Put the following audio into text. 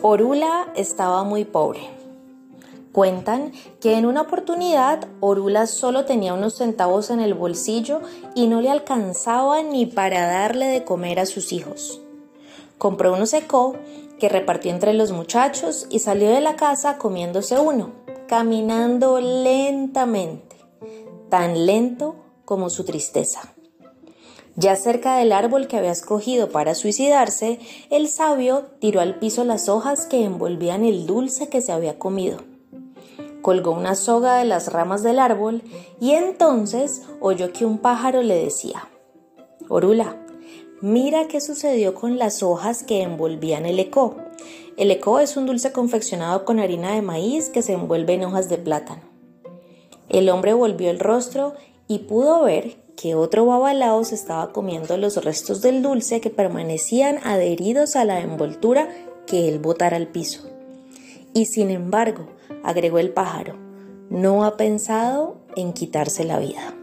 Orula estaba muy pobre. Cuentan que en una oportunidad Orula solo tenía unos centavos en el bolsillo y no le alcanzaba ni para darle de comer a sus hijos. Compró uno seco que repartió entre los muchachos y salió de la casa comiéndose uno, caminando lentamente, tan lento como su tristeza. Ya cerca del árbol que había escogido para suicidarse, el sabio tiró al piso las hojas que envolvían el dulce que se había comido. Colgó una soga de las ramas del árbol y entonces oyó que un pájaro le decía, Orula, mira qué sucedió con las hojas que envolvían el eco. El eco es un dulce confeccionado con harina de maíz que se envuelve en hojas de plátano. El hombre volvió el rostro y pudo ver que otro babalao se estaba comiendo los restos del dulce que permanecían adheridos a la envoltura que él botara al piso. Y sin embargo, agregó el pájaro, no ha pensado en quitarse la vida.